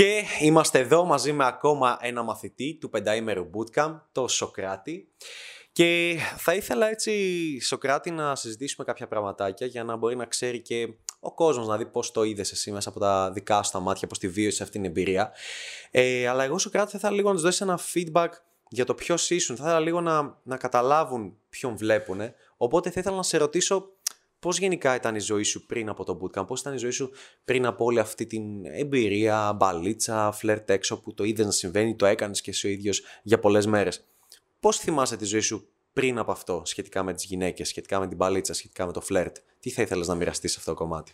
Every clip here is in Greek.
Και είμαστε εδώ μαζί με ακόμα ένα μαθητή του πενταήμερου bootcamp, το Σοκράτη. Και θα ήθελα έτσι, Σοκράτη, να συζητήσουμε κάποια πραγματάκια για να μπορεί να ξέρει και ο κόσμος να δει πώς το είδες εσύ μέσα από τα δικά σου τα μάτια, πώς τη βίωσες αυτή την εμπειρία. Ε, αλλά εγώ, Σοκράτη, θα ήθελα λίγο να τους δώσει ένα feedback για το ποιος ήσουν. Θα ήθελα λίγο να, να καταλάβουν ποιον βλέπουν. Οπότε θα ήθελα να σε ρωτήσω πώς γενικά ήταν η ζωή σου πριν από το bootcamp, πώς ήταν η ζωή σου πριν από όλη αυτή την εμπειρία, μπαλίτσα, φλερτ έξω που το είδες να συμβαίνει, το έκανες και εσύ ο ίδιος για πολλές μέρες. Πώς θυμάσαι τη ζωή σου πριν από αυτό, σχετικά με τις γυναίκες, σχετικά με την μπαλίτσα, σχετικά με το φλερτ; Τι θα ήθελες να μοιραστείς σε αυτό το κομμάτι;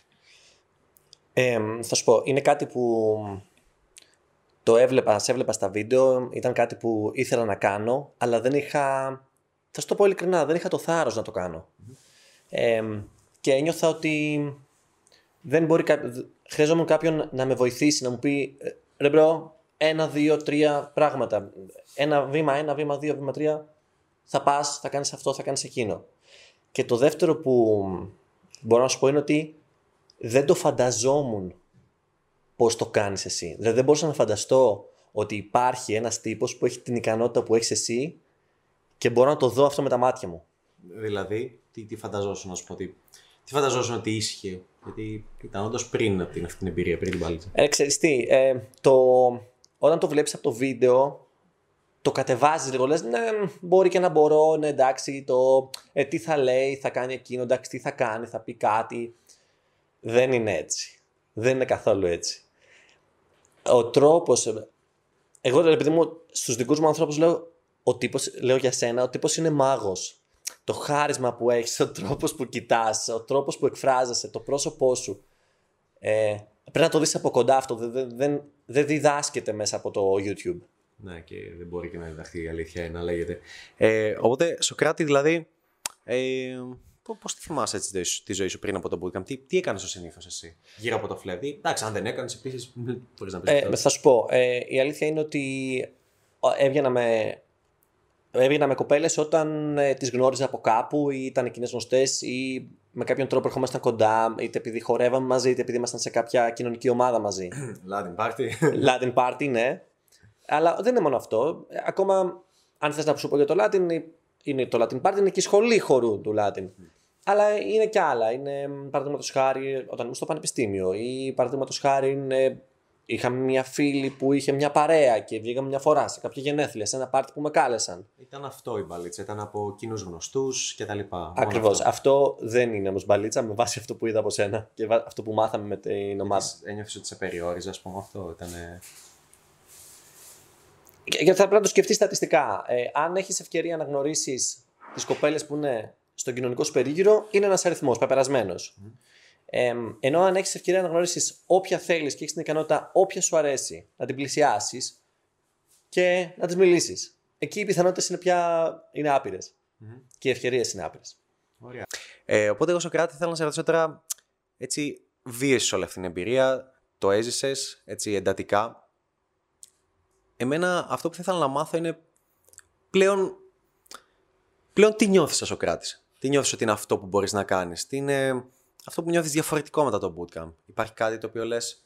Ε, θα σου πω, είναι κάτι που το έβλεπα, σε έβλεπα στα βίντεο, ήταν κάτι που ήθελα να κάνω, αλλά δεν είχα, θα σου το πω ειλικρινά, δεν είχα το θάρρος να το κάνω. Ε, και ένιωθα ότι δεν μπορεί χρειαζόμουν κάποιον να με βοηθήσει, να μου πει «Ε, ρε bro, ένα, δύο, τρία πράγματα. Ένα βήμα, ένα βήμα, δύο, βήμα, τρία. Θα πας, θα κάνεις αυτό, θα κάνεις εκείνο. Και το δεύτερο που μπορώ να σου πω είναι ότι δεν το φανταζόμουν πώς το κάνεις εσύ. Δηλαδή δεν μπορούσα να φανταστώ ότι υπάρχει ένας τύπος που έχει την ικανότητα που έχεις εσύ και μπορώ να το δω αυτό με τα μάτια μου. Δηλαδή, τι, τι φανταζόσουν, να σου πω, τι, τι φανταζόσουν ότι ίσχυε, γιατί ήταν όντως πριν από την, αυτή την εμπειρία, πριν την παλίτσα. Ε, ξέρεις τι, ε, το, όταν το βλέπεις από το βίντεο, το κατεβάζεις λίγο, λες, ναι, μπορεί και να μπορώ, ναι, εντάξει, το, ε, τι θα λέει, θα κάνει εκείνο, εντάξει, τι θα κάνει, θα πει κάτι. Δεν είναι έτσι. Δεν είναι καθόλου έτσι. Ο τρόπος, εγώ επειδή μου στους δικούς μου ανθρώπους λέω, ο τύπος, λέω για σένα, ο τύπος είναι μάγος το χάρισμα που έχεις, ο τρόπος που κοιτάς, ο τρόπος που εκφράζεσαι, το πρόσωπό σου. Ε, πρέπει να το δεις από κοντά αυτό, δεν, δεν, δεν διδάσκεται μέσα από το YouTube. Ναι, και δεν μπορεί και να διδαχθεί η αλήθεια να λέγεται. Ε, οπότε, Σοκράτη, δηλαδή, ε, Πώς τη θυμάσαι έτσι τη ζωής σου πριν από το bootcamp, τι, τι έκανες ως συνήθως εσύ; Γύρω από το φλέβι. Εντάξει, αν δεν έκανες, επίσης μπορείς να πεις. Ε, θα σου πω. Ε, η αλήθεια είναι ότι έβγαινα με έβγαινα με κοπέλες όταν ε, τις γνώριζα από κάπου ή ήταν εκείνες γνωστές ή με κάποιον τρόπο ερχόμασταν κοντά, είτε επειδή χορεύαμε μαζί, είτε επειδή ήμασταν σε κάποια κοινωνική ομάδα μαζί. Latin party. Latin party, ναι. Αλλά δεν είναι μόνο αυτό. Ακόμα, αν θες να σου πω για το Latin, είναι το Latin party, είναι και η σχολή χορού του Latin. Αλλά είναι και άλλα. Είναι παραδείγματος χάρη όταν ήμουν στο πανεπιστήμιο ή παραδείγματος χάρη είναι Είχαμε μια φίλη που είχε μια παρέα και βγήκαμε μια φορά σε κάποια γενέθλια, σε ένα πάρτι που με κάλεσαν. Ήταν αυτό η μπαλίτσα, ήταν από κοινούς γνωστούς κτλ. Ακριβώς. Αυτό. αυτό δεν είναι όμως μπαλίτσα με βάση αυτό που είδα από σένα και αυτό που μάθαμε με την ομάδα. Ένιωθες ότι σε περιόριζες, ας πούμε, αυτό ήταν. Γιατί θα πρέπει να το σκεφτείς στατιστικά. Ε, αν έχεις ευκαιρία να γνωρίσεις τις κοπέλες που είναι στον κοινωνικό σου περίγυρο, είναι ένας αριθμός πεπερασμένος. Mm. Ε, ενώ αν έχεις ευκαιρία να γνωρίσει όποια θέλεις και έχεις την ικανότητα όποια σου αρέσει να την πλησιάσεις και να της μιλήσεις. Εκεί οι πιθανότητες είναι πια είναι άπειρες. Mm-hmm. Και οι ευκαιρίες είναι άπειρες. Ωραία. Ε, οπότε, εγώ Σοκράτη, θέλω να σε ρωτήσω τώρα. Έτσι, βίασε όλη αυτή την εμπειρία, το έζησες έτσι εντατικά. Εμένα αυτό που θα ήθελα να μάθω είναι πλέον, πλέον τι νιώθεις σαν Σοκράτης. Τι νιώθεις ότι είναι αυτό που μπορείς να κάνεις. Τι είναι αυτό που νιώθεις διαφορετικό μετά το bootcamp. Υπάρχει κάτι το οποίο λες,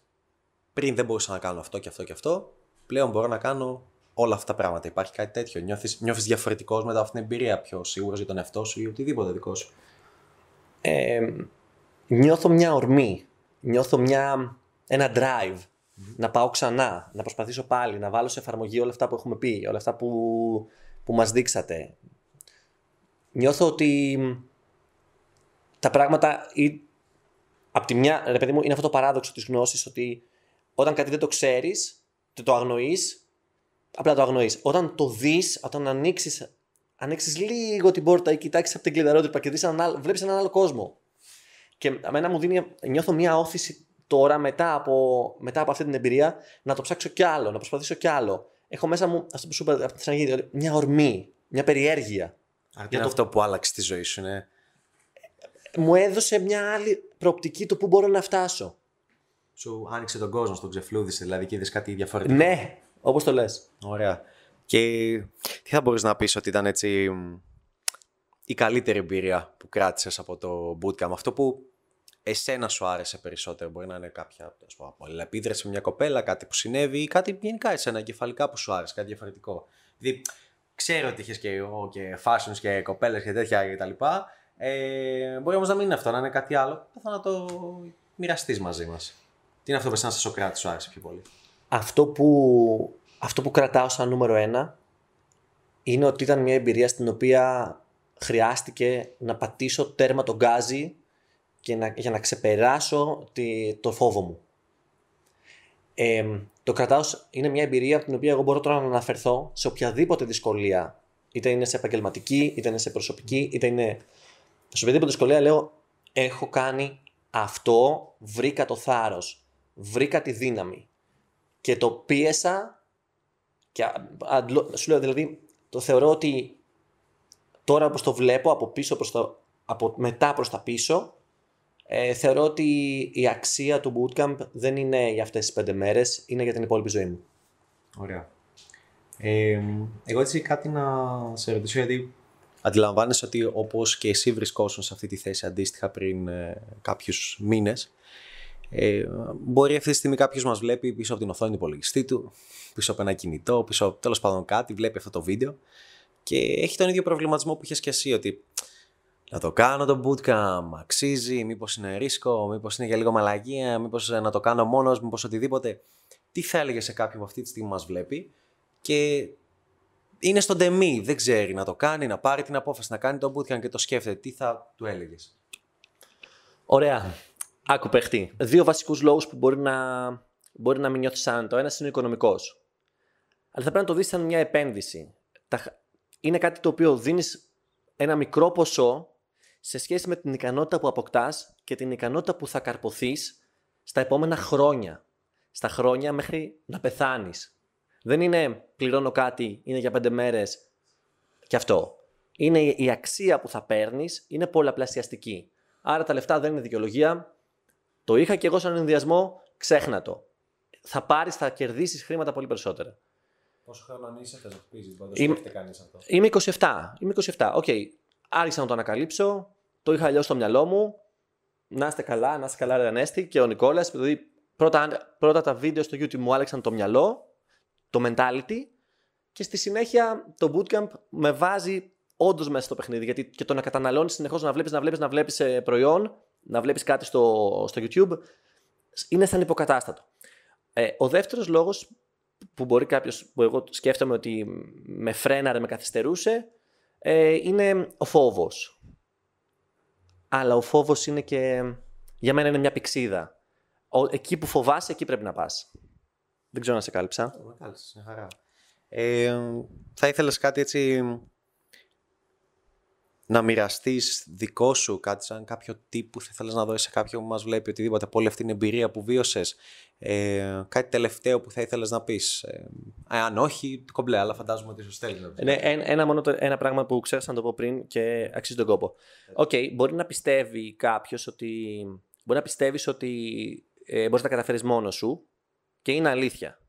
πριν δεν μπορούσα να κάνω αυτό και αυτό και αυτό, πλέον μπορώ να κάνω όλα αυτά τα πράγματα. Υπάρχει κάτι τέτοιο. Νιώθεις, νιώθεις διαφορετικός μετά αυτή την εμπειρία, πιο σίγουρος για τον εαυτό σου ή οτιδήποτε δικό σου. Ε, νιώθω μια ορμή. Νιώθω μια, ένα drive. Να πάω ξανά, να προσπαθήσω πάλι, να βάλω σε εφαρμογή όλα αυτά που έχουμε πει, όλα αυτά που, που μας δείξατε. Νιώθω ότι τα πράγματα Απ' τη μια, ρε παιδί μου, είναι αυτό το παράδοξο της γνώσης ότι όταν κάτι δεν το ξέρεις, το αγνοείς, απλά το αγνοείς. Όταν το δεις, όταν ανοίξεις ανοίξεις λίγο την πόρτα ή κοιτάξεις από την κλειδαρότρυπα και βλέπεις έναν άλλο κόσμο. Και εμένα μου δίνει, νιώθω μια όθηση τώρα μετά από, μετά από αυτή την εμπειρία να το ψάξω κι άλλο, να προσπαθήσω κι άλλο. Έχω μέσα μου, αυτό που σου είπα από την αρχή, μια ορμή, μια περιέργεια. Αυτό είναι το... αυτό που άλλαξε τη ζωή σου, είναι μου έδωσε μια άλλη προοπτική το πού μπορώ να φτάσω. Σου άνοιξε τον κόσμο, στον ξεφλούδισε, δηλαδή και είδες κάτι διαφορετικό. Ναι, όπως το λες. Ωραία. Και τι θα μπορείς να πεις ότι ήταν έτσι η καλύτερη εμπειρία που κράτησες από το bootcamp, αυτό που εσένα σου άρεσε περισσότερο. Μπορεί να είναι κάποια ας πούμε, επίδραση με μια κοπέλα, κάτι που συνέβη ή κάτι γενικά εσένα εγκεφαλικά που σου άρεσε, κάτι διαφορετικό; Δηλαδή, ξέρω ότι είχες και εγώ και fashions και κοπέλες και τέτοια κτλ. Ε, μπορεί όμως να μην είναι αυτό, να είναι κάτι άλλο. Θα να το μοιραστείς μαζί μας. Τι είναι αυτό που εσένα στο Σοκράτη σου άρεσε πιο πολύ; Αυτό που, αυτό που κρατάω σαν νούμερο ένα είναι ότι ήταν μια εμπειρία στην οποία χρειάστηκε να πατήσω τέρμα τον γκάζι και να, για να ξεπεράσω τη, το φόβο μου. Ε, το κρατάω, είναι μια εμπειρία από την οποία εγώ μπορώ τώρα να αναφερθώ σε οποιαδήποτε δυσκολία. Είτε είναι σε επαγγελματική, είτε είναι σε προσωπική, είτε είναι. Σε οποιαδήποτε δυσκολία λέω: Έχω κάνει αυτό, βρήκα το θάρρος, βρήκα τη δύναμη και το πίεσα. Και σου λέω δηλαδή, το θεωρώ ότι τώρα όπως το βλέπω από πίσω προς το, από μετά προς τα πίσω ε, θεωρώ ότι η αξία του bootcamp δεν είναι για αυτές τις πέντε μέρες, είναι για την υπόλοιπη ζωή μου. Ωραία. Ε, εγώ έτσι κάτι να σε ρωτήσω γιατί αντιλαμβάνεσαι ότι όπως και εσύ βρισκόσουν σε αυτή τη θέση αντίστοιχα πριν ε, κάποιους μήνες ε, μπορεί αυτή τη στιγμή κάποιος μας βλέπει πίσω από την οθόνη του υπολογιστή του, πίσω από ένα κινητό, πίσω από τέλος πάντων κάτι, βλέπει αυτό το βίντεο και έχει τον ίδιο προβληματισμό που είχες και εσύ, ότι να το κάνω το bootcamp, αξίζει, μήπως είναι ρίσκο, μήπως είναι για λίγο μαλαγία, μήπως να το κάνω μόνος, μήπως οτιδήποτε. Τι θα έλεγε σε κάποιον που αυτή τη στιγμή μας βλέπει και είναι στον τεμή, δεν ξέρει να το κάνει, να πάρει την απόφαση να κάνει το bootcamp και το σκέφτεται. Τι θα του έλεγες. Ωραία. Άκου παιχτή. Δύο βασικούς λόγους που μπορεί να, μπορεί να μην νιώθεις άνετο. Το ένας είναι ο οικονομικός. Αλλά θα πρέπει να το δεις σαν μια επένδυση. Είναι κάτι το οποίο δίνεις ένα μικρό ποσό σε σχέση με την ικανότητα που αποκτάς και την ικανότητα που θα καρποθείς στα επόμενα χρόνια. Στα χρόνια μέχρι να πεθάνεις. Δεν είναι πληρώνω κάτι, είναι για πέντε μέρες και αυτό. Είναι η αξία που θα παίρνεις, είναι πολλαπλασιαστική. Άρα τα λεφτά δεν είναι δικαιολογία. Το είχα και εγώ σαν ενδοιασμό, ξέχνα το. Θα πάρεις, θα κερδίσεις χρήματα πολύ περισσότερα. Πόσο χρονών είσαι, θα το πει, δεν σκέφτεται κανείς αυτό. Είμαι 27. Είμαι 27. OK. Okay. Άρχισα να το ανακαλύψω. Το είχα αλλιώς στο μυαλό μου. Να είστε καλά, να είστε καλά, ρε Ανέστη και ο Νικόλας. Δηλαδή, πρώτα, πρώτα τα βίντεο στο YouTube μου άλλαξαν το μυαλό, το mentality. Και στη συνέχεια το bootcamp με βάζει όντως μέσα στο παιχνίδι. Γιατί και το να καταναλώνεις συνεχώς, να βλέπεις, να βλέπεις, να βλέπεις ε, προϊόν, να βλέπεις κάτι στο, στο YouTube, είναι σαν υποκατάστατο. Ε, ο δεύτερος λόγος που μπορεί κάποιος, που εγώ σκέφτομαι ότι με φρέναρε, με καθυστερούσε, ε, είναι ο φόβος. Αλλά ο φόβος είναι και. Για μένα είναι μια πηξίδα. εκεί που φοβάσαι, εκεί πρέπει να πας. Δεν ξέρω να σε κάλυψα. Με κάλυψε, χαρά. Ε, θα ήθελες κάτι έτσι να μοιραστείς δικό σου κάτι σαν κάποιο τύπο που θα ήθελες να δώσεις σε κάποιον που μας βλέπει οτιδήποτε από όλη αυτή την εμπειρία που βίωσες. Ε, κάτι τελευταίο που θα ήθελες να πεις. Ε, αν όχι, κομπλέ, αλλά φαντάζομαι ότι σου στέλνει να πεις. Ναι, ένα, ένα, μόνο ένα πράγμα που ξέχασα να το πω πριν και αξίζει τον κόπο. OK, okay, μπορεί να πιστεύει κάποιος ότι. Μπορεί να πιστεύεις ότι ε, μπορείς να τα καταφέρεις μόνος σου και είναι αλήθεια.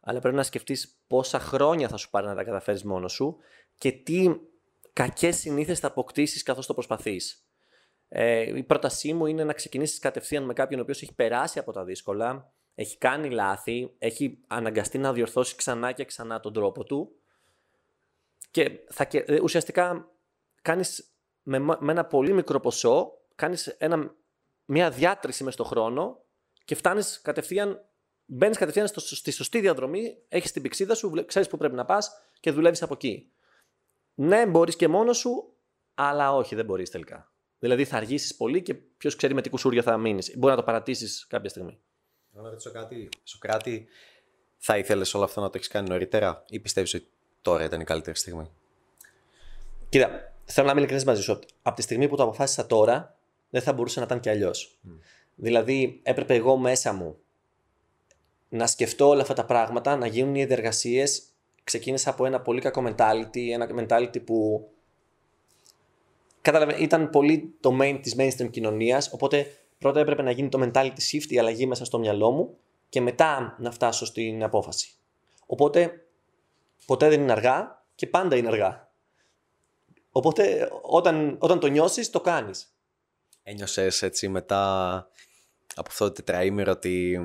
Αλλά πρέπει να σκεφτείς πόσα χρόνια θα σου πάρει να τα καταφέρεις μόνος σου και τι κακές συνήθειες θα αποκτήσεις καθώς το προσπαθείς. Ε, η πρότασή μου είναι να ξεκινήσεις κατευθείαν με κάποιον ο οποίος έχει περάσει από τα δύσκολα, έχει κάνει λάθη, έχει αναγκαστεί να διορθώσει ξανά και ξανά τον τρόπο του και θα, ε, ουσιαστικά κάνεις με, με ένα πολύ μικρό ποσό, κάνεις ένα, μια διάτρηση μες στον χρόνο και φτάνεις κατευθείαν, μπαίνεις κατευθείαν στο, στη σωστή διαδρομή, έχεις την πηξίδα σου, ξέρεις που πρέπει να πας και δουλεύεις από εκεί. Ναι, μπορείς και μόνος σου, αλλά όχι, δεν μπορείς τελικά. Δηλαδή θα αργήσεις πολύ και ποιος ξέρει με τι κουσούρια θα μείνεις. Μπορεί να το παρατήσεις κάποια στιγμή. Να ρωτήσω κάτι. Σοκράτη, θα ήθελες όλο αυτό να το έχεις κάνει νωρίτερα ή πιστεύεις ότι τώρα ήταν η καλύτερη στιγμή; Κοίτα, θέλω να είμαι ειλικρινής μαζί σου. Από τη στιγμή που το αποφάσισα τώρα, δεν θα μπορούσε να ήταν και αλλιώς. Δηλαδή, έπρεπε εγώ μέσα μου να σκεφτώ όλα αυτά τα πράγματα, να γίνουν οι διεργασίες ξεκίνησα από ένα πολύ κακό mentality, ένα mentality που κατάλαβε, ήταν πολύ το main της mainstream κοινωνίας, οπότε πρώτα έπρεπε να γίνει το mentality shift, η αλλαγή μέσα στο μυαλό μου και μετά να φτάσω στην απόφαση. Οπότε ποτέ δεν είναι αργά και πάντα είναι αργά. Οπότε όταν, όταν το νιώσεις το κάνεις. Ένιωσες έτσι μετά από αυτό το τετραήμερο ότι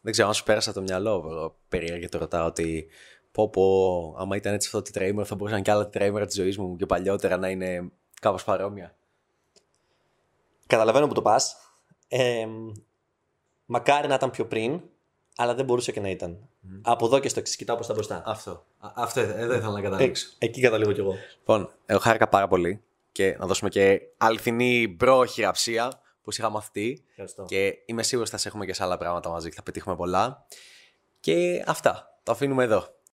δεν ξέρω αν σου πέρασε το μυαλό περίεργα το ρωτάω ότι πω πω άμα ήταν έτσι αυτό το τετραήμερο θα μπορούσαν και άλλα τετραήμερα της ζωής μου και παλιότερα να είναι κάπως παρόμοια. Καταλαβαίνω πού το πας. Ε, μακάρι να ήταν πιο πριν, αλλά δεν μπορούσε και να ήταν. Από εδώ και στο εξής, κοιτάω προς τα μπροστά. Αυτό. αυτό εδώ ήθελα να καταλήξω. Ε, εκεί καταλήγω κι εγώ. Λοιπόν, εγώ χάρηκα πάρα πολύ και να δώσουμε και αληθινή bro χειραψία που είχα μαθητή. Ευχαριστώ. Και είμαι σίγουρος ότι θα σε έχουμε και σε άλλα πράγματα μαζί και θα πετύχουμε πολλά. Και αυτά. Το αφήνουμε εδώ.